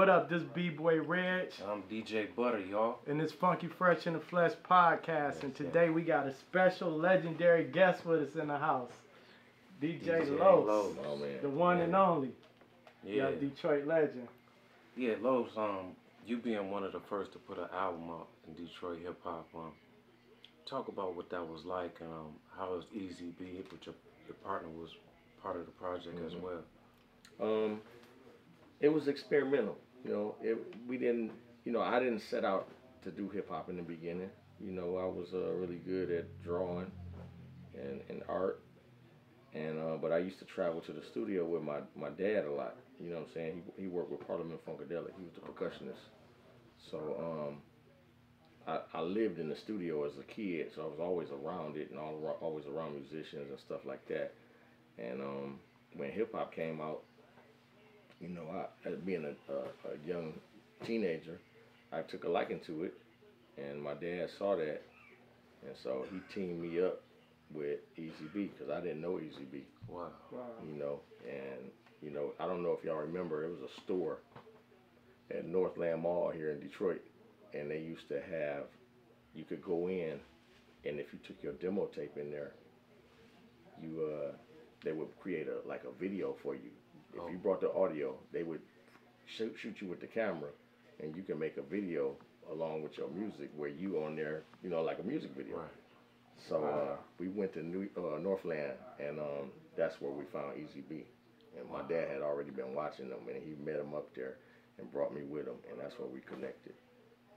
Yo, what up? This B-Boy Reg. I'm DJ Butter, y'all. And this Funky Fresh in the Flesh podcast. and today we got a special legendary guest with us in the house. DJ, DJ Los. Los. Oh. The one Yeah. and only. Yeah. Yeah. Detroit legend. Yeah, Los, um, you being one of the first to put an album out in Detroit hip hop, um, talk about what that was like, um, how it was easy be but your your partner was part of the project as Mhm. well. Um, it was experimental. You know, it, we didn't. You know, I didn't set out to do hip hop in the beginning. You know, I was uh, really good at drawing and, and art, and uh, but I used to travel to the studio with my, my dad a lot. You know what I'm saying? He, he worked with Parliament Funkadelic. He was the percussionist. So um, I, I lived in the studio as a kid, so I was always around it and all, always around musicians and stuff like that. And um, when hip hop came out, you know, I, as being a, a, a young teenager, I took a liking to it, and my dad saw that, and so he teamed me up with Easy B because I didn't know Easy B, Wow. Wow. you know, and you know, I don't know if y'all remember, it was a store at Northland Mall here in Detroit, and they used to have, you could go in, and if you took your demo tape in there, you uh, they would create a like a video for you. If you Oh. brought the audio, they would shoot shoot you with the camera, and you can make a video along with your music where you on there, you know, like a music video. Right. So uh, we went to New uh, Northland, and um, that's where we found Easy B. And my Wow. dad had already been watching them, and he met him up there and brought me with him, and that's where we connected.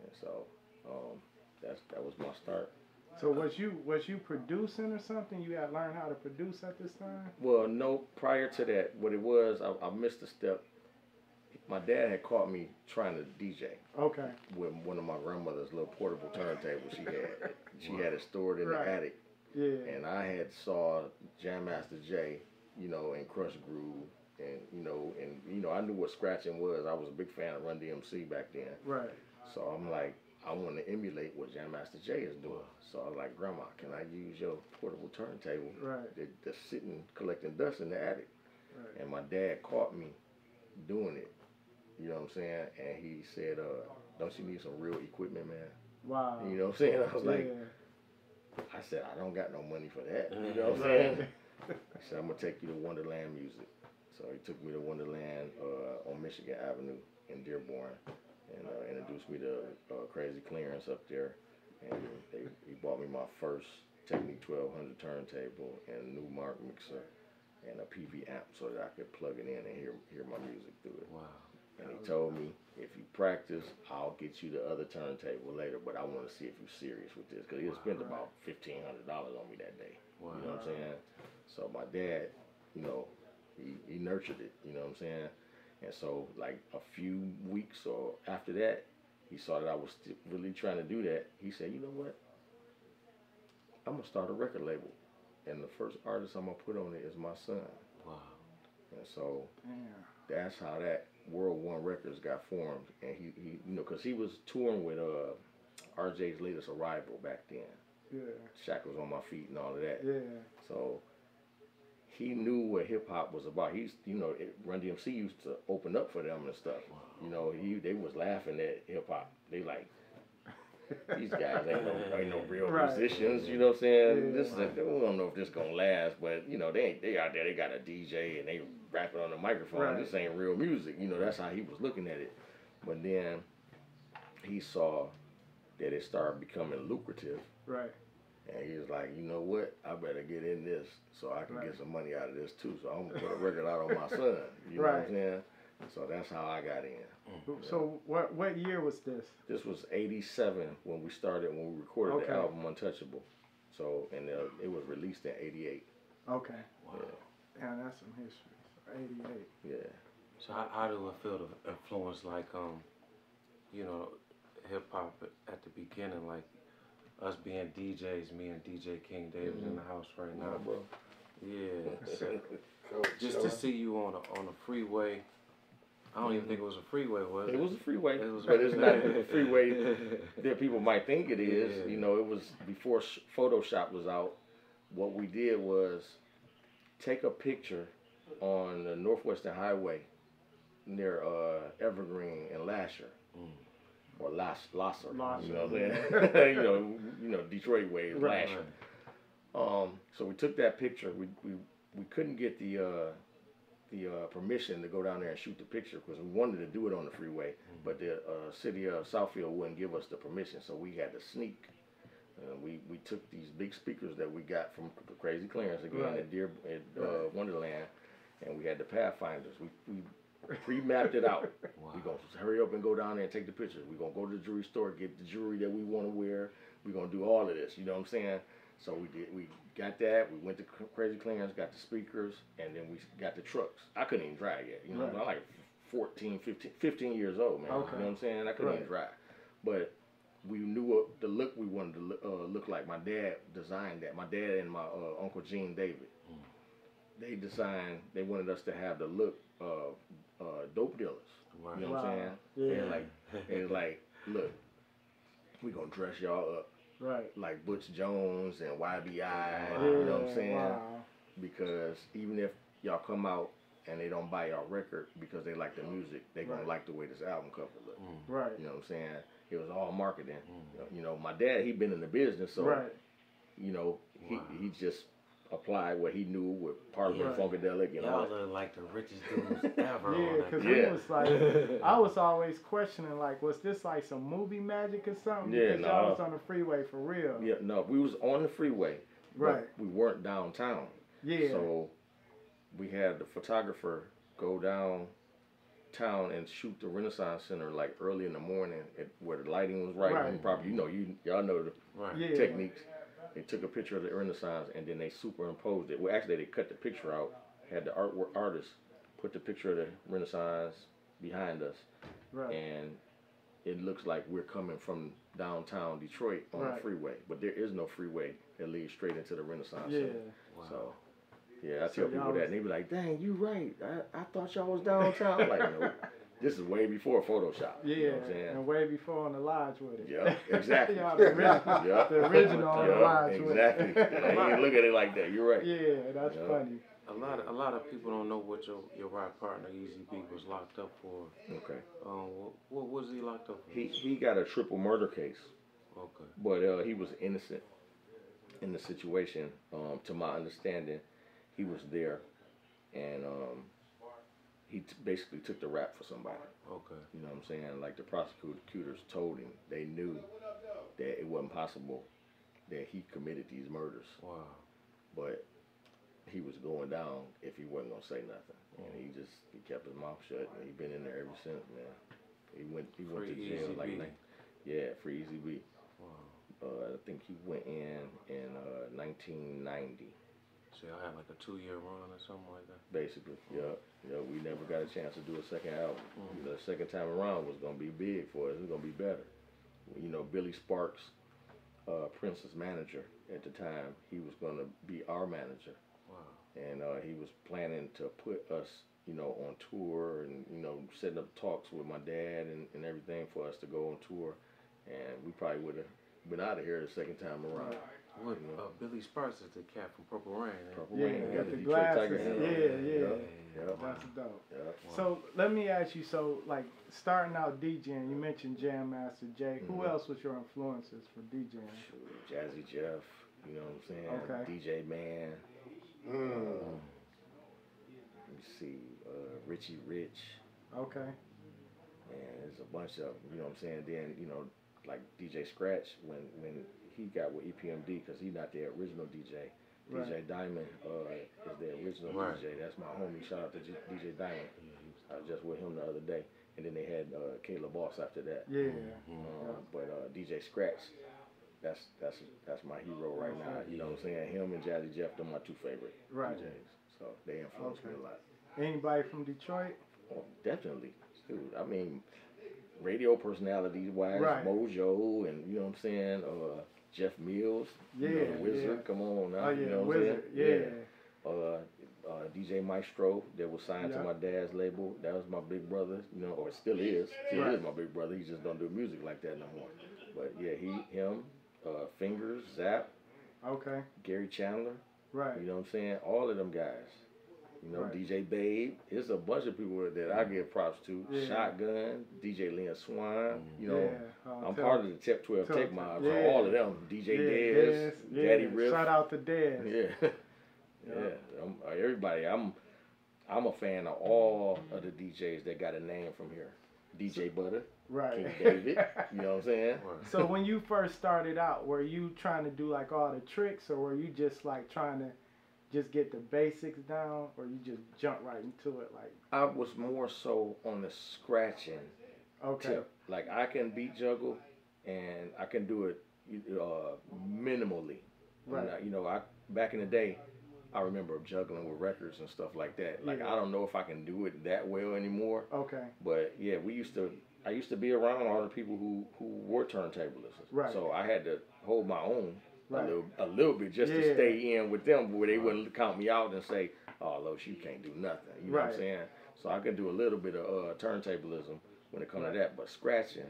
And so um, that's that was my start. So was you was you producing or something? You had learned how to produce at this time? Well, no, prior to that, what it was, I, I missed a step. My dad had caught me trying to DJ Okay. with one of my grandmother's little portable turntables she had. She Wow. had it stored in Right. the attic. Yeah. and I had saw Jam Master Jay, you know, and Krush Groove, and you know, and you know, I knew what scratching was. I was a big fan of Run DMC back then, Right. so I'm like, I want to emulate what Jam Master Jay is doing. So I was like, Grandma, can I use your portable turntable Right. that, that's sitting collecting dust in the attic? Right. And my dad caught me doing it. You know what I'm saying? And he said, uh, "Don't you need some real equipment, man?" Wow. You know what I'm saying? I was like. I said, I don't got no money for that. You know what I'm saying? He said, I'm gonna take you to Wonderland Music. So he took me to Wonderland uh, on Michigan Avenue in Dearborn, and uh, introduced me to uh, Crazy Clearance up there. And they, he bought me my first Technics 1200 turntable and a Numark mixer and a PV amp so that I could plug it in and hear hear my music through it. Wow. And he told me, if you practice, I'll get you the other turntable later, but I want to see if you're serious with this. Because he had spent about $1,500 on me that day. Wow. You know what I'm saying? So my dad, you know, he, he nurtured it, you know what I'm saying? And so, like, a few weeks or after that, he saw that I was st- really trying to do that. He said, you know what? I'm going to start a record label. And the first artist I'm going to put on it is my son. Wow. And so Damn. that's how that World One Records got formed, and he, he you know, cause he was touring with uh, RJ's latest arrival back then. Yeah. Shackles on my feet and all of that. Yeah. So he knew what hip hop was about. He's, you know, Run DMC used to open up for them and stuff. You know, he they was laughing at hip hop. They like. These guys ain't no, ain't no real Right. musicians, you know what I'm saying? Yeah. This is a, we don't know if this gonna last, but you know they ain't they out there. They got a DJ and they rapping on the microphone. Right. This ain't real music, you know. That's how he was looking at it. But then he saw that it started becoming lucrative, Right. And he was like, you know what? I better get in this so I can Right. get some money out of this too. So I'm gonna put a record out on my son. You know what I'm saying? So that's how I got in. So what what year was this? This was '87 when we started when we recorded Okay. the album Untouchable. So and uh, it was released in '88. Okay. Wow. Damn, that's some history. Eighty eight. Yeah. So how, how do it feel the influence like um, you know, hip hop at the beginning, like us being DJs, me and DJ King David in the house right now. bro. Yeah. So just to see you on a on a freeway. I don't even think it was a freeway, was it? It was a freeway, It was- but it's not the freeway that people might think it is. Yeah. You know, it was before Photoshop was out. What we did was take a picture on the Northwestern Highway near uh, Evergreen and Lasher. Mm. Or Las Lasser, Lasser, you know, what yeah. I'm saying? you know, you know, Detroit way is Right. Lasher. Um, so we took that picture. We we, we couldn't get the uh, the uh, permission to go down there and shoot the picture because we wanted to do it on the freeway, but the uh, city of Southfield wouldn't give us the permission, so we had to sneak. Uh, we we took these big speakers that we got from Crazy Clearance again Right. at Deer at uh, Right. Wonderland, and we had the Pathfinders. We we pre-mapped it out. Wow. We gonna hurry up and go down there and take the pictures. We're gonna go to the jewelry store, get the jewelry that we want to wear. We're gonna do all of this. You know what I'm saying? So we did. We got that. We went to Crazy Clearance, got the speakers, and then we got the trucks. I couldn't even drive yet. You know, Right. I'm like 14, 15, 15 years old, man. Okay. You know what I'm saying? I couldn't Right. even drive, but we knew what the look we wanted to look, uh, look like. My dad designed that. My dad and my uh, uncle Gene David. They designed. They wanted us to have the look of dope dealers. Right. You know what I'm saying? Yeah. And like, and like, look, we gonna dress y'all up Right. like Butch Jones and YBI. Wow. You know what I'm saying? Wow. Because even if y'all come out and they don't buy y'all record because they like the music, they gonna Right. like the way this album cover look. Mm. Right. You know what I'm saying? It was all marketing. Mm. You know, my dad he been in the business, so right. you know he Wow. he just applied what he knew with Parliament Right. Funkadelic and all Y'all that. look like the richest dudes ever Yeah, because video. we Yeah. was like, I was always questioning, like, was this like some movie magic or something? Yeah, because y'all was on the freeway for real. Yeah, no, we was on the freeway, but Right. we weren't downtown. Yeah. So we had the photographer go down town and shoot the Renaissance Center like early in the morning at, where the lighting was right, Right. and proper. You know, you y'all know the Right. yeah. Techniques. They took a picture of the Renaissance and then they superimposed it. Well, actually, they cut the picture out. Had the artwork artist put the picture of the Renaissance behind us, Right. and it looks like we're coming from downtown Detroit on Right. the freeway, but there is no freeway that leads straight into the Renaissance yeah. Center. Wow. So, yeah, I So tell people that, and they be like, "Dang, you right. I, I thought y'all was downtown." I'm like, no, this is way before Photoshop. Yeah, you know what I'm saying? and way before on the lodge with it. Yeah, exactly. Y'all the original, Yeah. the original on the Yeah, lodge with exactly. it. Yeah, you ain't look at it like that. You're right. yeah, that's Yeah. funny. A lot of a lot of people don't know what your your rap partner Easy B was locked up for. Okay. Um, what, what was he locked up for? He he got a triple murder case, okay. but uh, he was innocent in the situation. Um, to my understanding, he was there, and um, he t- basically took the rap for somebody. Okay. You know what I'm saying? Like the prosecutors told him they knew that it wasn't possible that he committed these murders, Wow. but he was going down if he wasn't gonna say nothing, and he just he kept his mouth shut, and he been in there ever since, man. He went he went to jail Easy like yeah, for Easy B. Wow. Uh, I think he went in in uh, 1990, So y'all had like a two year run or something like that. basically. Yeah, yeah. We never got a chance to do a second album. Mm. You know, the second time around was gonna be big for us. It was gonna be better. You know, Billy Sparks, uh, Prince's manager at the time, he was gonna be our manager, Wow. and uh, he was planning to put us, you know, on tour and you know setting up talks with my dad and, and everything for us to go on tour, and we probably would have been out of here the second time around. What, uh, Billy Sparks is the cat from Purple Rain. eh? Purple Yeah, Rain with got the the Detroit glasses, Tiger hand on yeah, yeah. Yep, yep, That's dope. yep. So let me ask you. So like starting out DJing, you mentioned Jam Master Jay. Who Mhm. else was your influences for DJing? Shoot, Jazzy Jeff, you know what I'm saying? Okay. DJ Man. Mm. Let me see, uh, Richie Rich, Okay. and there's a bunch of 'em, you know what I'm saying? Then you know, like DJ Scratch when when he got with EPMD because he's not the original DJ. Right. DJ Diamond uh, is the original Right. DJ. That's my homie. Shout out to G- DJ Diamond. Yeah, was- I was just with him the other day, and then they had uh, K La Boss after that. Yeah. Mhm. Um, but uh, DJ Scratch, that's that's that's my hero right now. You know what I'm saying? Him and Jazzy Jeff, they're my two favorite Right. DJs. So they influence me a lot. Anybody from Detroit? Oh, definitely, dude. I mean, radio personalities wise, Right. Mojo, and you know what I'm saying? Uh, Jeff Mills, you know, Yeah, the Wizard. yeah. Come on now, oh you know what I'm Wizard. saying? Yeah. Uh, uh, DJ Maestro that was signed Yeah. to my dad's label. That was my big brother, you know, or still is. Still Right. is my big brother. He just don't do music like that no more. But yeah, he, him, uh, Fingers, Zap, Okay. Gary Chandler. Right. You know what I'm saying? All of them guys. You know, Right. DJ Babe. There's a bunch of people that I give props to. Yeah. Shotgun, DJ Lynn Swine. You know, yeah, uh, I'm part of the Tech 12 Tech Mob. yeah. So all of them. DJ yeah, Dez, yeah, Daddy Riff. Shout out to Dez. Yeah. yeah. I'm, uh, everybody. I'm I'm a fan of all of the DJs that got a name from here. DJ Butter, Right. King David. You know what I'm saying? Right. so when you first started out, were you trying to do like all the tricks, or were you just like trying to just get the basics down, or you just jump right into it? Like, I was more so on the scratching okay, tip. Like I can beat juggle, and I can do it uh, minimally. Right. Uh, you know, I back in the day, I remember juggling with records and stuff like that. Like Yeah. I don't know if I can do it that well anymore. okay, But yeah, we used to. I used to be around all the people who who were turntablists. Right. So I had to hold my own Right. a little a little bit just Yeah. to stay in with them, where they wouldn't count me out and say, "Oh, Los, you can't do nothing." You know what I'm saying? So I can do a little bit of uh, turntablism when it comes Right. to that, but scratching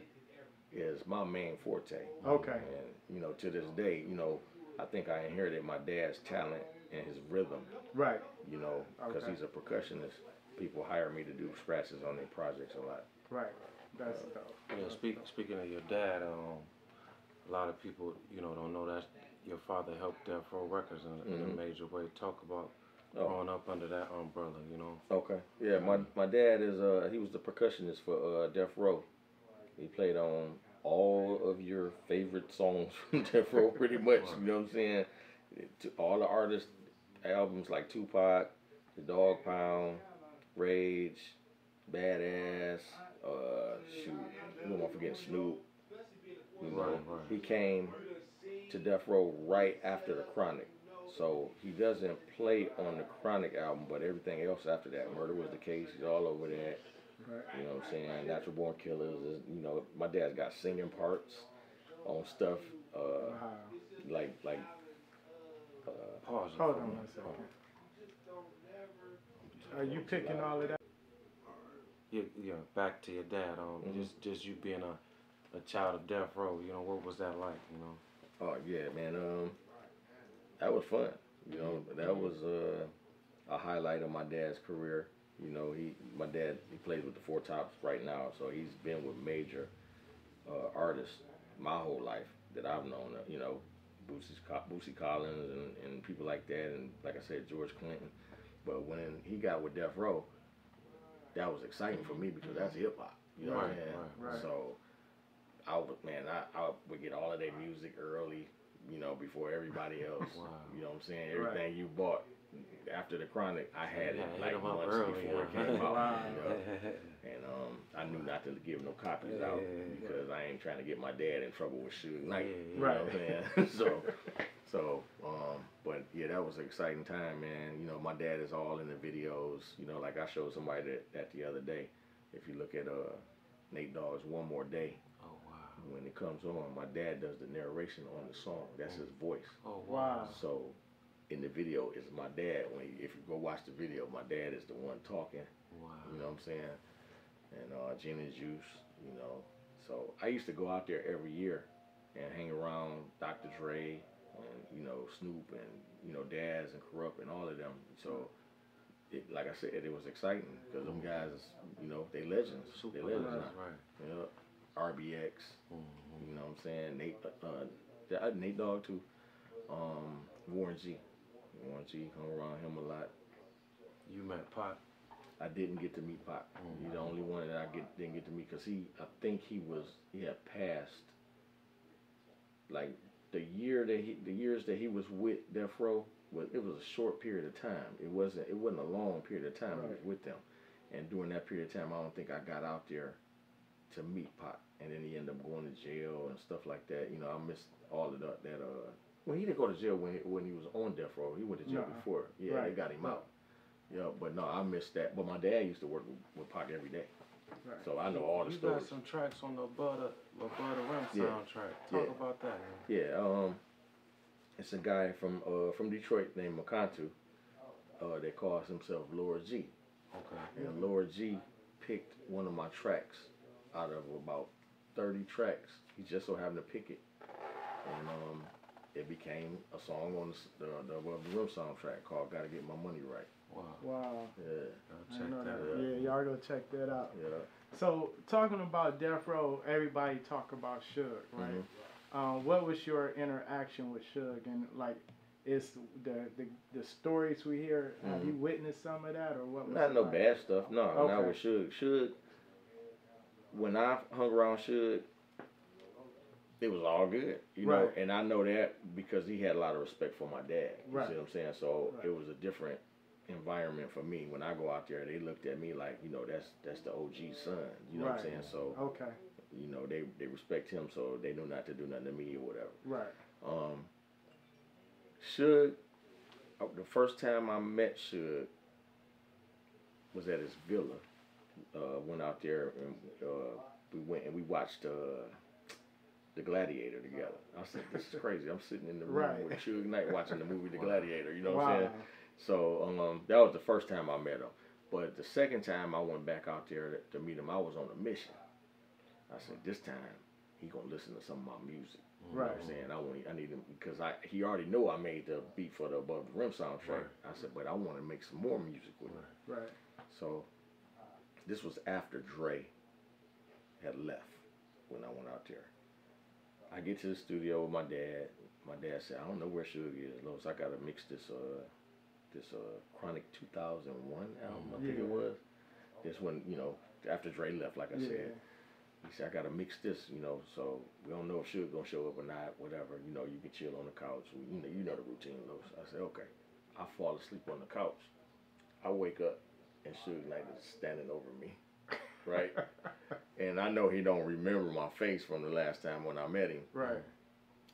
is my main forte. okay, And you know, to this day, you know, I think I inherited my dad's talent and his rhythm. right, You know, because Okay. he's a percussionist. People hire me to do scratches on their projects a lot. right. That's dope. Yeah, speak, speaking of your dad, um, a lot of people, you know, don't know that your father helped Death Row Records in, in a Mhm. major way. Talk about Oh. growing up under that umbrella, you know. Okay. Yeah, my my dad is uh he was the percussionist for uh Death Row. He played on all of your favorite songs from Death Row pretty much, you know what I'm saying? To all the artists albums like Tupac, The Dogg Pound, Rage, Badass, uh shoot, who am I forgetting? Snoop. You know, Right, right. he came to Death Row right after the Chronic. So he doesn't play on the Chronic album, but everything else after that, Murder was the case. He's all over that. Right. You know what I'm saying? Natural Born Killers. Is, you know, my dad's got singing parts on stuff uh, Wow. like like. Uh, Pause. Hold for on me. one second. Are you picking all of that? Yeah, yeah. Back to your dad. Um, Mhm. just just you being a, a child of Death Row. You know, what was that like? You know. oh yeah, man. Um, that was fun. You know, that was uh, a highlight of my dad's career. You know, he my dad he plays with the Four Tops right now, so he's been with major uh, artists my whole life that I've known. uh, You know, Bootsy, Co- Bootsy Collins and, and people like that, and like I said, George Clinton. But when he got with Death Row, that was exciting for me because that's hip hop. You know what I'm Right, saying? right, right. So I would man, I, I would get all of their music early, you know, before everybody else. Wow. You know what I'm saying? Right. Everything you bought after the Chronic, I had Yeah, it hit like 'em up months early, before it came out. Wow. You know? And um, I knew not to give no copies Yeah, out yeah, yeah. because I ain't trying to get my dad in trouble with Suge Knight. Yeah, yeah, You know Right. what I'm saying? so, so, um, but yeah, that was an exciting time, man. You know, my dad is all in the videos. You know, like I showed somebody that, that the other day. If you look at uh, Nate Dogg's One More Day, wow. When it comes on, my dad does the narration on the song. That's his voice. Oh Wow. wow. So in the video is my dad. When he, if you go watch the video, my dad is the one talking. Wow. You know what I'm saying? And uh, gin and juice. You know. So I used to go out there every year and hang around Dr. Dre and you know Snoop and you know Daz and Kurupt and all of them. So. It, like I said, it was exciting because them guys, you know, they legends. Super they legends legends, right. You know, RBX, Mhm. you know what I'm saying? Nate, uh, uh, Nate Dogg too. Um, Warren G. Warren G. hung around him a lot. You met Pac. I didn't get to meet Pac. Mhm. He's the only one that I get didn't get to meet because he, I think he was he had passed. Like the year that he, the years that he was with Death Row was it was a short period of time. It wasn't it wasn't a long period of time he was with them, and during that period of time, I don't think I got out there to meet Pac, and then he ended up going to jail and stuff like that. You know, I missed all of that. That uh, well, he didn't go to jail when he, when he was on death row. He went to jail Nuh-uh. before. Yeah, Right. they got him out. Yeah, but no, I missed that. But my dad used to work with, with Pac every day, Right. so I know all the you stories. got some tracks on the Butter, the Butter Rim Yeah. soundtrack. Talk Yeah. about that. Man. Yeah, um, it's a guy from uh from Detroit named Makantu. Uh, that calls himself Lord G. Okay. And Lord G picked one of my tracks out of about 30 tracks. He just so happened to pick it. And um, it became a song on the, s- the, the Above the Rim soundtrack called "Gotta Get My Money Right." Wow. Wow. Yeah, I'll check know that that. out. Yeah, y'all go check that out. yeah. So talking about Death Row, everybody talk about Suge, right? Mhm. Um, what was your interaction with Suge, and like, is the the, the stories we hear? Have you witnessed some of that, or what? Was Not no like? bad stuff. No, not Okay. with Suge. Suge. When I hung around Suge, it was all good, you know. And I know that because he had a lot of respect for my dad. You Right. see what I'm saying? So Right. it was a different environment for me. When I go out there, they looked at me like, you know, that's that's the OG son. You know what I'm saying? So Okay, you know, they they respect him, so they know not to do nothing to me or whatever. right, Um, Suge, uh, the first time I met Suge was at his villa. Uh, went out there and uh, we went and we watched uh, the Gladiator together. I said, "This is crazy." I'm sitting in the room Right. with Suge Knight watching the movie The Gladiator. You know what wow, I'm saying? So um, that was the first time I met him. But the second time I went back out there to, to meet him, I was on a mission. I said, "This time he gonna listen to some of my music." You know what I'm saying? I want I need him because I he already know I made the beat for the Above the Rim soundtrack. Right. I said, but I want to make some more music with him. right, So this was after Dre had left when I went out there. I get to the studio with my dad. My dad said, I don't know where Suge is, Los. I gotta mix this uh this uh Chronic 2001 album. I think Yeah. it was. This when you know after Dre left, like I yeah, said. He said, I gotta mix this, you know, so we don't know if Suge gonna show up or not, whatever. You know, you can chill on the couch. You know, you know the routine, Los. I said, okay. I fall asleep on the couch. I wake up and Suge Knight is standing over me, right? and I know he don't remember my face from the last time when I met him. right,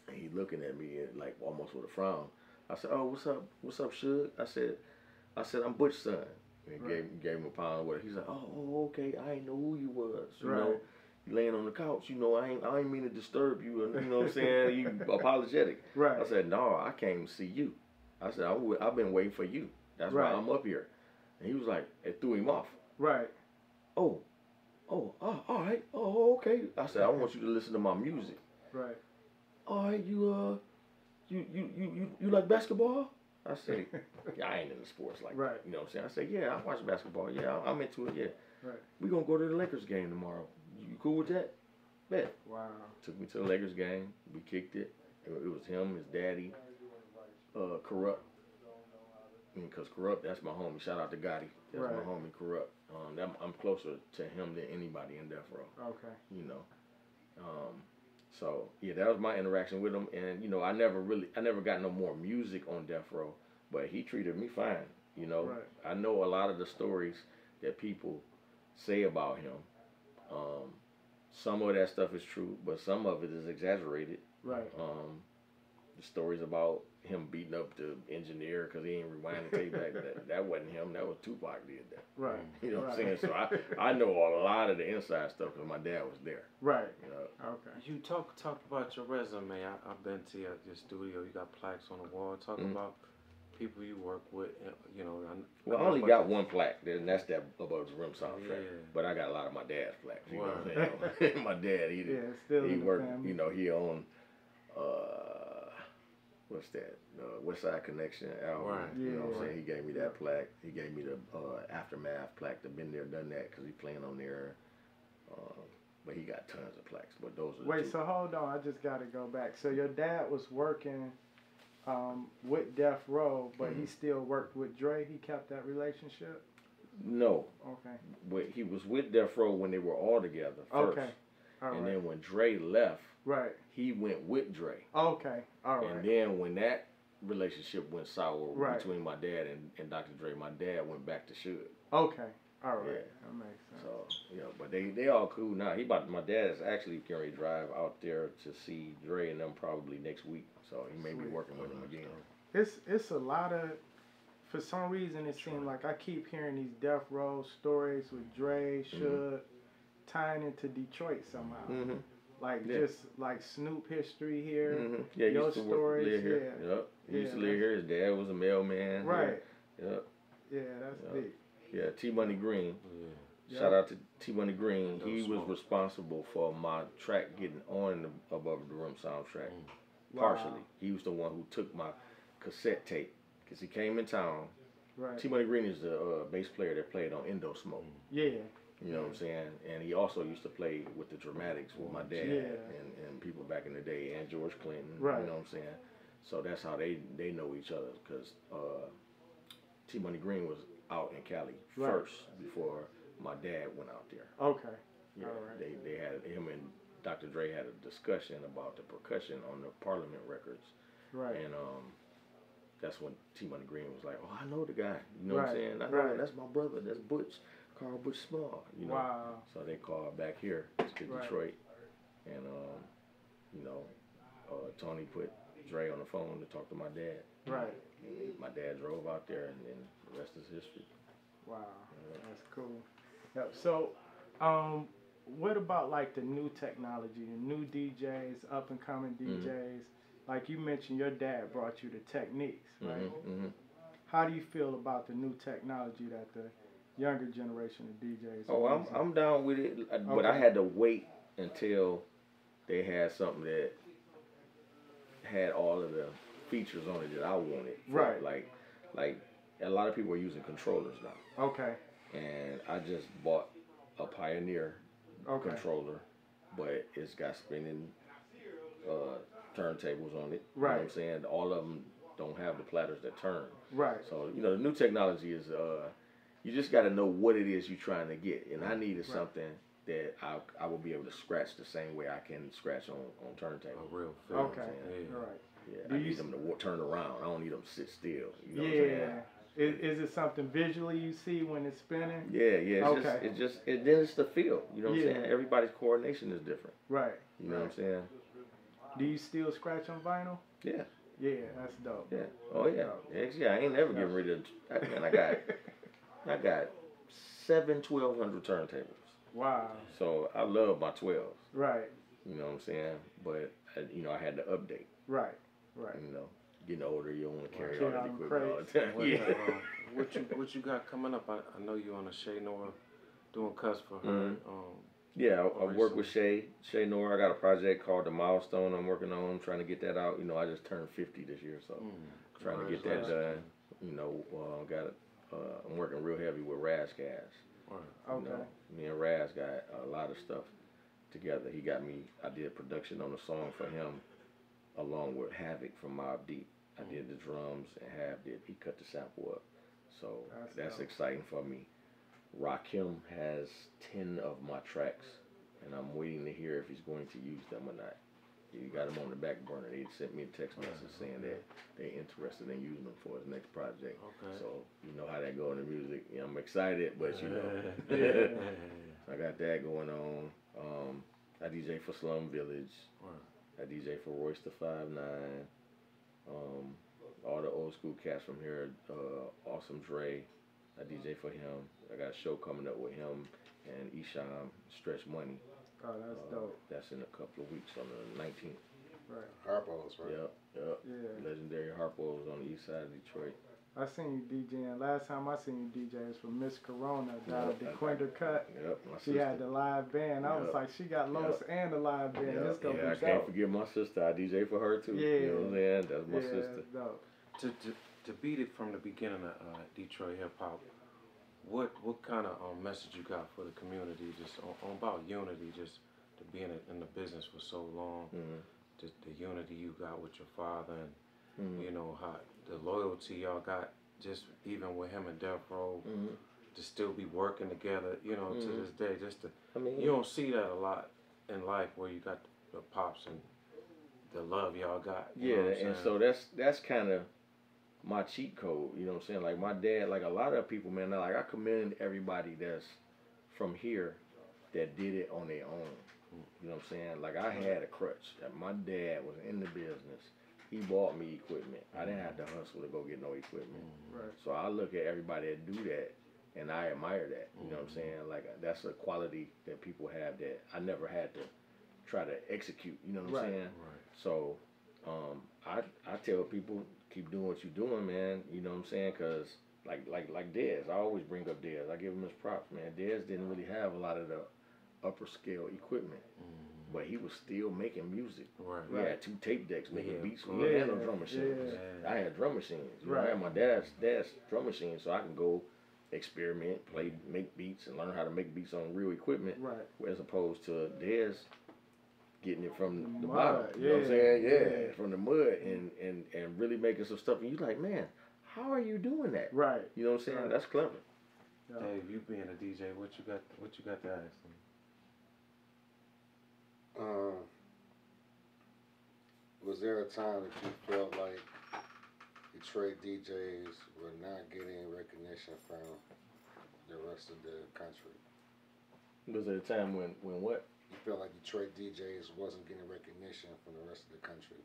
And he looking at me like almost with a frown. I said, "Oh, what's up? What's up, Suge?" I said, "I said I'm Butch son." And Right. gave gave him a pound of water. He's like, "Oh, oh, okay. I ain't know who you was. You Right. know, you laying on the couch. You know, I ain't I ain't mean to disturb you. You know what I'm saying? You apologetic." right, I said, "No, I came to see you." I said, I w- "I've been waiting for you. That's Right. why I'm up here." And he was like, it threw him off. right, Oh, oh, oh, all right. Oh, okay. I said, I want you to listen to my music. right, all right, you uh, you you you you, you like basketball? I say, yeah, I ain't into sports like Right. You know what I'm saying? I say, yeah, I watch basketball. Yeah, I- I'm into it. Yeah. Right. We gonna go to the Lakers game tomorrow. You cool with that? Bet. wow, Took me to the Lakers game. We kicked it. It, it was him, his daddy, uh, Kurupt. Because Kurupt, that's my homie. Shout out to Gotti. That's Right. my homie, Kurupt. Um, that, I'm closer to him than anybody in Death Row okay, you know. Um, so yeah, that was my interaction with him, and you know, I never really, I never got no more music on Death Row, but he treated me fine. You know, Right. I know a lot of the stories that people say about him. Um, some of that stuff is true, but some of it is exaggerated. right, Um, the stories about him beating up the engineer because he ain't rewind the tape back. That, that wasn't him. That was Tupac did that. right, You know what I'm saying? So I, I know a lot of the inside stuff because my dad was there. right, You know? okay, You talk talk about your resume. I, I've been to your, your studio. You got plaques on the wall. Talk Mhm. about people you work with. uh, You know, I, Well, I only got the- one plaque, and that's that above the rim soundtrack. Yeah. But I got a lot of my dad's plaques. You know what I'm saying? my dad, he yeah, did. it's still he in the worked. You know, he owned. Uh, what's that? Uh, West Side Connection album. Right. You know what I'm Yeah. saying? He gave me that plaque. He gave me the uh, aftermath plaque. To been there, done that, because he playing on there. Uh, but he got tons of plaques. But those are the Wait, two. so hold on, I just got to go back. So your dad was working um, with Death Row, but he Mhm. still worked with Dre. He kept that relationship. no, Okay. but he was with Death Row when they were all together first. Okay. All and right. then when Dre left, right. he went with Dre. Okay. All And then when that relationship went sour Right. between my dad and, and Dr. Dre, my dad went back to Suge. okay. All right. Yeah. That makes sense. So, know, but they they all cool now. He about my dad is actually going to drive out there to see Dre and them probably next week. So he may be working with them again. It's it's a lot of. For some reason, it seems like I keep hearing these Death Row stories with Dre, Mm-hmm. Suge, tying into Detroit somehow. Mm-hmm. Like Yeah. just like Snoop history here. Mm-hmm. Yeah, he Your used to work, live here. yeah. Yep. He used to live here. His dad was a mailman. Right. Yep. Yeah, that's Yeah. big. Yeah. T Money Green. Yeah. Yeah. Shout out to T Money Green. He was smoke. responsible for my track getting on the Above the Rim soundtrack. Mm. Wow. partially. He was the one who took my cassette tape because he came in town. Right. T Money Green is the uh, bass player that played on Indo Smoke. Yeah. You know what I'm saying? And he also used to play with the Dramatics with my dad Yeah. and, and people back in the day, and George Clinton. Right. You know what I'm saying? So that's how they they know each other because uh, T Money Green was out in Cali Right. first before my dad went out there. Okay. Yeah, right. they they had him and Dr. Dre had a discussion about the percussion on the Parliament records, Right. and um, that's when T Money Green was like, "Oh, I know the guy. You know what I'm saying? I know right. that's my brother. That's Butch, Carl Butch Small. You know." Wow. So they called back here to Right. Detroit, and um, you know, uh, Tony put Dre on the phone to talk to my dad. Right. And my dad drove out there, and then the rest is history. Wow. That's cool. Yep. So, um, what about like the new technology, the new DJs, up and coming. DJs? Like you mentioned, your dad brought you the techniques, right? hmm How do you feel about the new technology that the younger generation of DJs? Oh, I'm? I'm down with it, but I had to wait until they had something that had all of the features on it that I wanted. Right. Like, like a lot of people are using controllers now, Okay. and I just bought a Pioneer Okay. controller, but it's got spinning uh, turntables on it. You know what Right. I'm saying? All of them don't have the platters that turn. Right. So, you know, the new technology is, uh, you just got to know what it is you're trying to get. And I needed Right. something that I, I will be able to scratch the same way I can scratch on, on A turntable. real feel. Okay. Yeah. All right. Yeah, Do I need s- them to turn around. I don't need them to sit still. You know yeah. Is, is it something visually you see when it's spinning? what Yeah, yeah. It's just, Okay. it's just, it, then it's the feel. You know what Yeah. I'm saying? Everybody's coordination is different. Right. You know what I'm saying? Do you still scratch on vinyl? Yeah, Yeah, that's dope. yeah. Oh, yeah. Yeah. I ain't never getting rid of, I, man, I got, I got seven 1200 turntables. Wow. So I love my 12s. Right. You know what I'm saying? But uh, you know, I had to update. Right. Right. You know, getting older, you don't want to carry Carry all that equipment all the time. What, Yeah. uh, what you what you got coming up? I, I know you're on a Shay Nora doing cuts for her. Mhm. Um, Yeah, I, I work with Shay. Shay Nora. I got a project called The Milestone. I'm working on. I'm trying to get that out. You know, I just turned 50 this year, so mm, trying to get that done. You know, uh, got it. Uh, I'm working real heavy with Ras Kass. Right. You Okay. know, me and Raz got a lot of stuff together. He got me. I did production on a song for him, along with Havoc from Mobb Deep. I did the drums and Hav did. He cut the sample up, so That's that's, exciting for me. Rakim has ten of my tracks, and I'm waiting to hear if he's going to use them or not. He got them on the back burner. They sent me a text message saying that they're interested in using them for his next project. Okay. So you know how that go in the music. You know, I'm excited, but you know. Yeah. I got that going on. Um, I DJ for Slum Village. I DJ for Royce the Five Nine. Um, all the old school cats from here. Uh, awesome Dre. I DJ for him. I got a show coming up with him and Isham Stretch Money. Oh, that's Uh, dope. That's in a couple of weeks on the 19th. Right. Harpo's, right? Yep, yep. Yeah. Legendary Harpo was on the east side of Detroit. I seen you DJing. Last time I seen you DJ was for Miss Corona down at the Yep, Quinder Cut. Yep, my She sister. had the live band. I was Yep. like, she got Los and the live band. Yep, This gonna yeah, I be can't dope. forget my sister. I DJ for her too. You know what I'm saying? That's my yeah, sister. that's dope. To, to to beat it from the beginning of uh, Detroit hip hop, what what kind of um, message you got for the community? Just on, on about unity, just to being in, in the business for so long, Mhm. just the unity you got with your father, and Mhm. you know how the loyalty y'all got, just even with him and Death Row, Mhm. to still be working together, you know, to Mhm. this day. Just to I mean, you don't see that a lot in life where you got the pops and the love y'all got. Yeah, know what I'm and so that's that's kind of my cheat code. You know what I'm saying? Like my dad, like a lot of people, man. Like I commend everybody that's from here that did it on their own. You know what I'm saying? Like I had a crutch. That my dad was in the business. He bought me equipment. I didn't have to mm-hmm. hustle to go get no equipment. Mm-hmm. Right. So I look at everybody that do that, and I admire that. You know what I'm mm-hmm. saying? Like that's a quality that people have that I never had to try to execute. You know what I'm Right. saying? Right. So, um, I I tell people keep doing what you're doing, man. You know what I'm saying? Cause like like like Dez, I always bring up Dez. I give him his props, man. Dez didn't really have a lot of the upper scale equipment. Mm-hmm. but he was still making music. Right. We had two tape decks making Yeah, beats. cool. We didn't no drum machines. yeah. I had drum machines. You know, I Right. had my dad's dad's drum machine, so I can go experiment, play, mm-hmm. make beats, and learn how to make beats on real equipment, Right. as opposed to Dez getting it from The the, mud, bottom. You know what I'm saying? yeah, Yeah, yeah. from the mud, and and and really making some stuff. And you're like, man, how are you doing that? Right. You know what I'm saying? Right. That's clever. Yeah. Dave, you being a DJ, what you got? What you got to ask them? Um, was there a time that you felt like Detroit DJs were not getting recognition from the rest of the country? Was there a time when when what? You felt like Detroit DJs wasn't getting recognition from the rest of the country?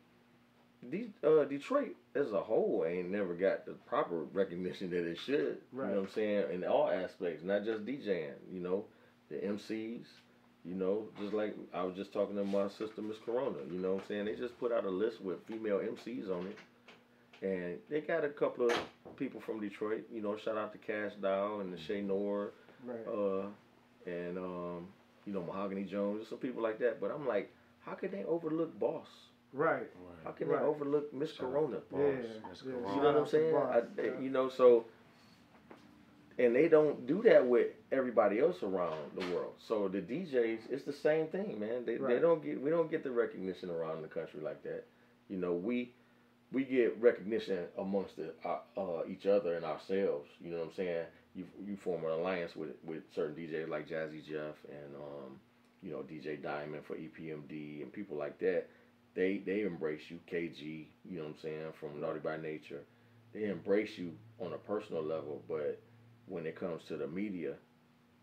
De- uh, Detroit as a whole ain't never got the proper recognition that it should. Right. You know what I'm saying? In all aspects, not just DJing. You know, the MCs. You know, just like I was just talking to my sister, Miss Corona. You know what I'm saying? They just put out a list with female MCs on it, and they got a couple of people from Detroit. You know, shout out to Cash Dow and the Shay Nor, Right. uh, and um, you know Mahogany Jones, some people like that. But I'm like, how could they overlook Boss? right. How can Right. they overlook Miss Shout Corona? to Yeah. Boss, Miss. Corona. You know what I'm saying? I, yeah. You know, so and they don't do that with everybody else around the world. So the DJs, it's the same thing, man. They they don't get we don't get the recognition around the country like that. You know, we we get recognition amongst the, uh, uh, each other and ourselves. You know what I'm saying? You you form an alliance with with certain DJs like Jazzy Jeff and um, you know DJ Diamond for EPMD and people like that. They they embrace you, Kay Gee. You know what I'm saying from Naughty by Nature. They embrace you on a personal level, but when it comes to the media,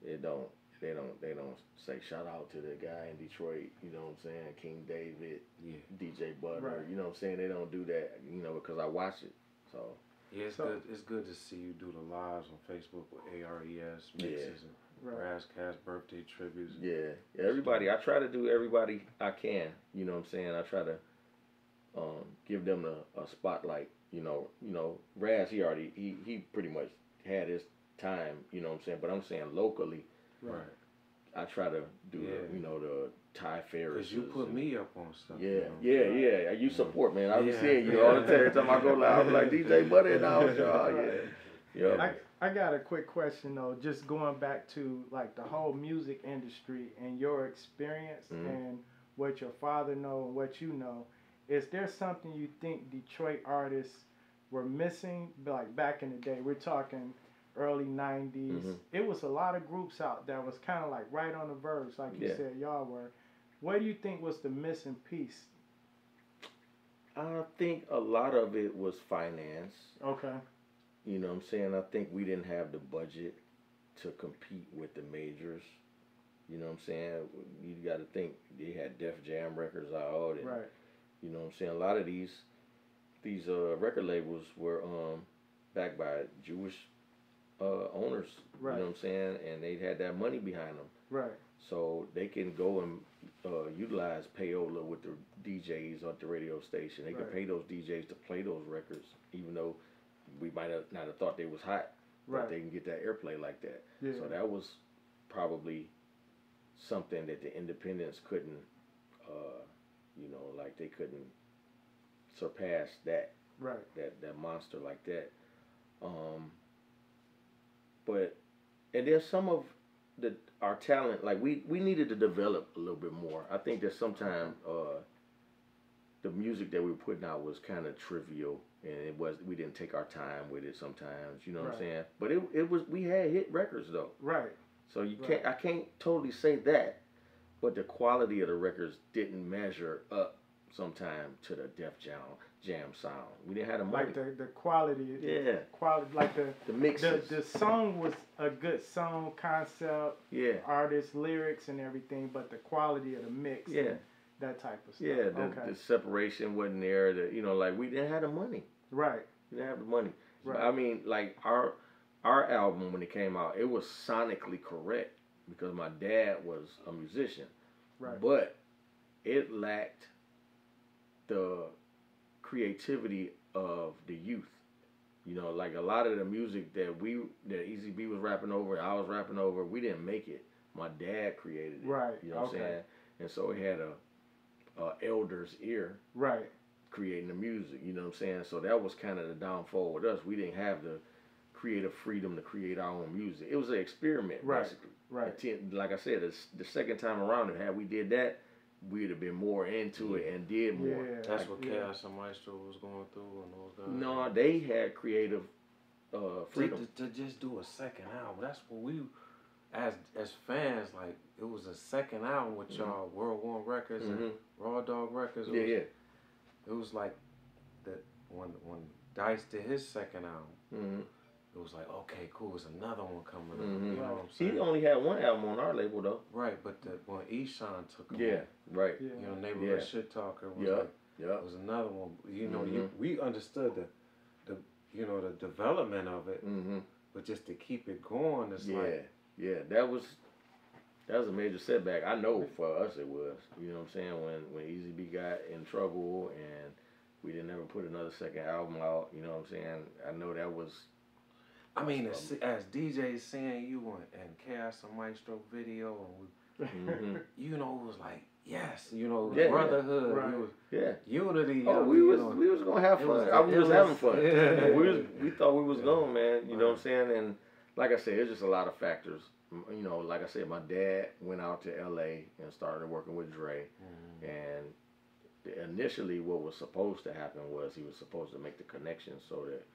it don't. They don't. They don't say shout out to the guy in Detroit. You know what I'm saying? King David, Yeah. DJ Butter. Right. You know what I'm saying? They don't do that. You know because I watch it. So Yeah, it's So- good. It's good to see you do the lives on Facebook with ARES mixes and Right. Ras Kass birthday tributes. yeah, everybody. I try to do everybody I can. You know what I'm saying? I try to um, give them a, a spotlight. You know, you know, Raz. He already he he pretty much had his time. You know what I'm saying? But I'm saying locally. Right. I try to do Yeah. the, you know the Ty Ferris. Because you put me up on stuff. Yeah, you know? yeah, yeah. You support, man. I be Yeah. seeing you all the time. Every time I go live, I be like DJ Butter and all y'all. Yeah, yeah. I, I got a quick question though, just going back to like the whole music industry and your experience Mhm. and what your father know and what you know. Is there something you think Detroit artists were missing? Like back in the day, we're talking early '90s. Mhm. It was a lot of groups out that was kind of like right on the verge, like you Yeah. said y'all were. What do you think was the missing piece? I think a lot of it was finance. Okay. You know what I'm saying? I think we didn't have the budget to compete with the majors. You know what I'm saying? You got to think they had Def Jam records out, and Right. you know what I'm saying. A lot of these these uh, record labels were um, backed by Jewish uh, owners. Right. You know what I'm saying? And they had that money behind them, Right. so they can go and uh, utilize payola with the DJs at the radio station. They Right. can pay those DJs to play those records, even though we might have not have thought they was hot. But Right. they can get that airplay like that. Yeah. So that was probably something that the independents couldn't, uh, you know, like they couldn't surpass that right. that that monster like that. Um, but and there's some of the our talent like we we needed to develop a little bit more. I think that sometimes uh, the music that we were putting out was kind of trivial and it was we didn't take our time with it sometimes. You know what I'm saying? But it it was we had hit records though. Right. So you Right. can't I can't totally say that, but the quality of the records didn't measure up sometime to the Def Jam Jam sound. We didn't have the money. Like the the quality. yeah, Quality. Like the the mix. the the song was a good song concept, yeah, artist, lyrics, and everything, but the quality of the mix, and yeah, that type of stuff. yeah. The, okay. the separation wasn't there. The you know like we didn't have the money. right. We didn't have the money. Right. I mean like our our album when it came out, it was sonically correct because my dad was a musician. Right. But it lacked the creativity of the youth. You know, like a lot of the music that we that E.Z.B. was rapping over, I was rapping over, we didn't make it. My dad created it. Right, You know what okay. I'm saying? and so he had a, a elder's ear Right. creating the music. You know what I'm saying? So that was kind of the downfall with us. We didn't have the creative freedom to create our own music. It was an experiment, Right. basically. Right. Like I said, the, the second time around, had we did that, we'd have been more into it and did more. Yeah. That's what yeah. Kaos and Mystro was going through and those guys. No, they had creative uh, to, freedom. to, to just do a second album. That's what we, as as fans, like it was a second album with y'all World One Records Mhm. and Raw Dog Records. It Yeah, was, yeah. It was like that when when Dice did his second album. hmm It was like okay, cool. It's another one coming. up. Mhm. You know what I'm saying? He only had one album on our label though. right, but the, when Esham took him, Yeah, right. Yeah. you know, neighborhood Yeah. shit talker was Yeah. like Yeah. it was another one. You know, Mhm. you, we understood the the you know the development of it, hmm but just to keep it going, it's Yeah, like yeah. That was that was a major setback. I know for us it was. You know what I'm saying? When when E.Z.B. got in trouble and we didn't ever put another second album out. You know what I'm saying? I know that was. I mean, as, as DJs seeing you and, and Kaos and Mystro video, and hmm you know, it was like, yes, you know, Yeah, yeah. brotherhood, Right. was Yeah. unity. you Oh, we was know. we was gonna have fun. was- I was just was- having fun. yeah. we was we thought we was Yeah. going, man. You know what I'm saying? And like I said, it's just a lot of factors. You know, like I said, my dad went out to L.A. and started working with Dre. Mhm. And initially, what was supposed to happen was he was supposed to make the connection so that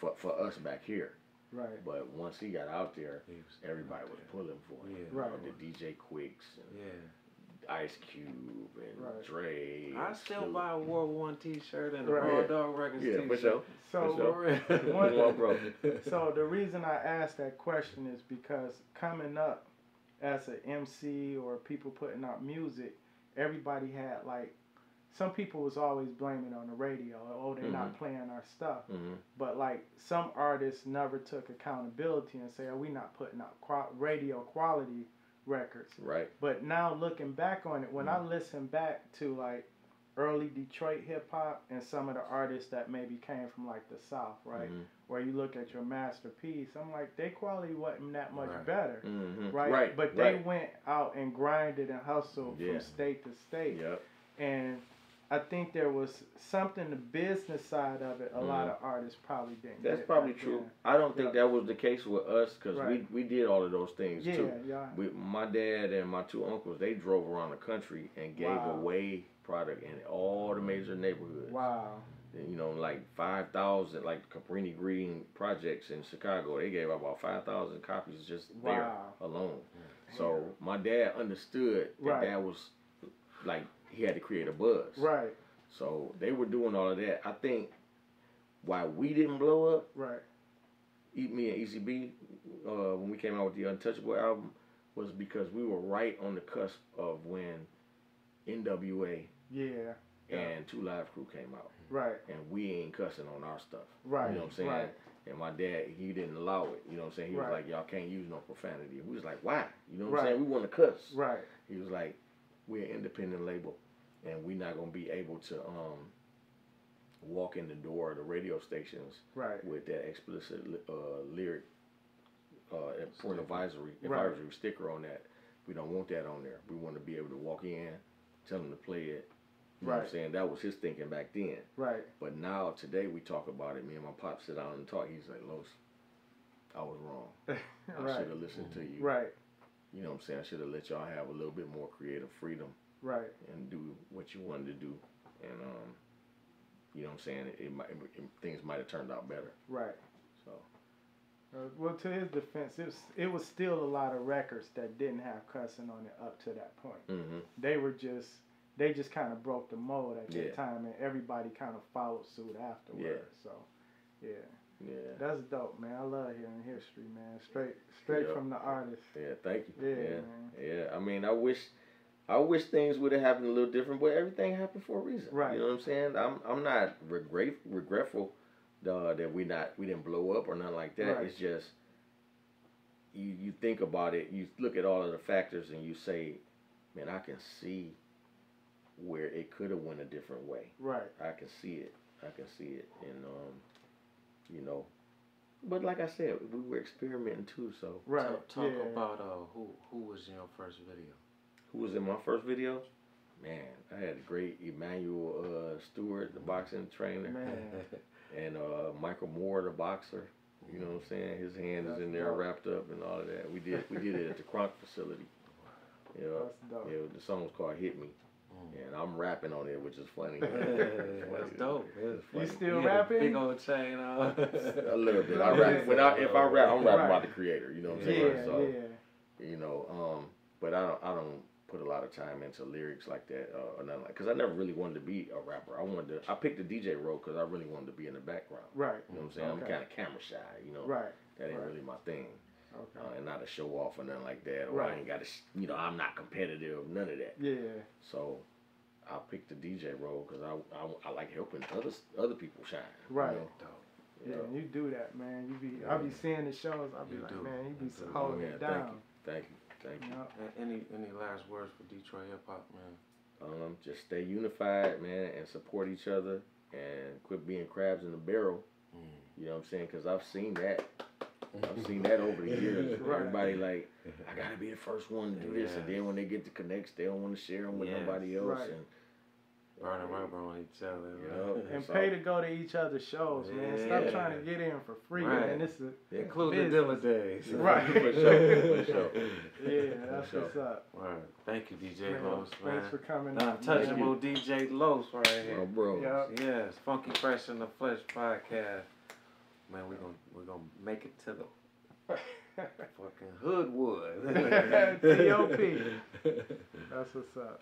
for for us back here. Right. But once he got out there, was- everybody was pulling for him. Yeah. You know, Right. the DJ Quiks and Yeah, Ice Cube and Right. Dre. I still Snoop. buy a World One T-shirt and a Right. Raw Dog Records Yeah, T-shirt. for sure. So For sure. One- Well. So the reason I asked that question is because coming up as an MC or people putting out music, everybody had like some people was always blaming on the radio. Oh, they're not playing our stuff. hmm But like some artists never took accountability and say, "Oh, we not putting out radio quality records." Right. But now looking back on it, when I listen back to like early Detroit hip hop and some of the artists that maybe came from like the South, right? Mhm. Where you look at your masterpiece, I'm like, their quality wasn't that much Right. better, Mhm. right? Right. But they right. went out and grinded and hustled Yeah. from state to state. Yep. And I think there was something the business side of it. A lot of artists probably didn't. Mm-hmm. That's probably true. then. I don't think that was the case with us because Right. we, we did all of those things Yeah, too. yeah. We, my dad and my two uncles, they drove around the country and gave Wow. away product in all the major neighborhoods. Wow. You know, like 5,000, like Cabrini Green projects in Chicago, they gave out about 5,000 copies just there Wow. alone. So my dad understood that Right. that was like he had to create a buzz. Right. So they were doing all of that. I think why we didn't blow up, Right. Eat Me and E.Z.B., uh, when we came out with the Untouchable album, was because we were right on the cusp of when NWA Yeah. And Two Live Crew came out, Right. and we ain't cussing on our stuff. Right. You know what I'm saying? Right. And my dad, he didn't allow it. You know what I'm saying? He Right. was like, y'all can't use no profanity. We was like, why? You know what Right. I'm saying? We want to cuss. Right. He was like, we're an independent label, and we're not gonna be able to um, walk in the door of the radio stations Right. with that explicit uh, lyric uh, for an advisory Right. advisory sticker on that. We don't want that on there. We want to be able to walk in, tell them to play it. You know what I'm saying? That was his thinking back then. Right. But now today we talk about it. Me and my pop sit down and talk. He's like, Los, I was wrong. I right. should have listened to you. Right. You know what I'm saying? I should have let y'all have a little bit more creative freedom Right. and do what you wanted to do. And um, you know what I'm saying? It, it might it, things might have turned out better. Right. So Uh, well, to his defense, it was, it was still a lot of records that didn't have cussing on it up to that point. mm-hmm. They were just, they just kind of broke the mold at Yeah. that time, and everybody kind of followed suit afterwards. So, yeah, yeah. that's dope, man. I love hearing history, man. Straight, straight Yeah. from the artist. Yeah, thank you. Yeah, yeah, man. yeah. I mean, I wish, I wish things would have happened a little different, but everything happened for a reason. Right. You know what I'm saying? I'm, I'm not regret, regretful uh, that we not, we didn't blow up or nothing like that. Right. It's just, you, you think about it, you look at all of the factors, and you say, man, I can see where it could have went a different way. Right. I can see it. I can see it, and um, you know. But like I said, we were experimenting too, so Right. Talk, talk yeah. about uh, who who was in your first video. Who was in my first video? Man, I had a great Emanuel uh, Steward, the boxing trainer, Man, and uh, Michael Moorer, the boxer. You know what I'm saying? His hand is in there dope. wrapped up and all of that. We did we did it at the Kronk facility. Yeah, that's dope. yeah. The song was called "Hit Me," Mm. and I'm rapping on it, which is funny. That's dope. It's You still He had a rapping? Big old chain on. a little bit. I rap when I if I rap, I'm rapping about the creator. You know what I'm saying? Yeah, so yeah. you know, um, but I don't I don't put a lot of time into lyrics like that uh, or nothing like. Cause I never really wanted to be a rapper. I wanted to. I picked the DJ role because I really wanted to be in the background. Right, You know what I'm saying? I'm kind of camera shy. You know, right. that ain't right. really my thing. Okay. Uh, and not a show off or nothing like that. Or Right. I ain't got to. You know, I'm not competitive. None of that. Yeah, So. I picked the DJ role because I, I, I like helping other other people shine. Right. you Right. know? yeah. Yeah. You do that, man. You be, I be seeing the shows. I be You like, do. man, you be so do. holding Yeah, it thank down. Thank you, thank you. And any any last words for Detroit hip hop, man? Um, just stay unified, man, and support each other, and quit being crabs in the barrel. Mm. You know what I'm saying? Because I've seen that. I've seen that over the years. Right. Everybody like, I gotta be the first one to do this, and then when they get the connects, they don't want to share them with Yes. nobody else. Right. And Burning rubber on each other. Yup. man. And So- pay to go to each other's shows, man. Stop trying to get in for free, Right. man. This is Yeah. Include the Business. Dilla days. Right. For sure, for sure. yeah, that's sure. what's up. Right. Thank you, DJ Man, Los, man. thanks for coming. out. Untouchable DJ Los right Well, here. bro. Yeah. Yes, Funky Fresh in the Flesh podcast. Man, we're gonna we're gonna make it to the fucking Hoodwood. T.O.P.. That's what's up.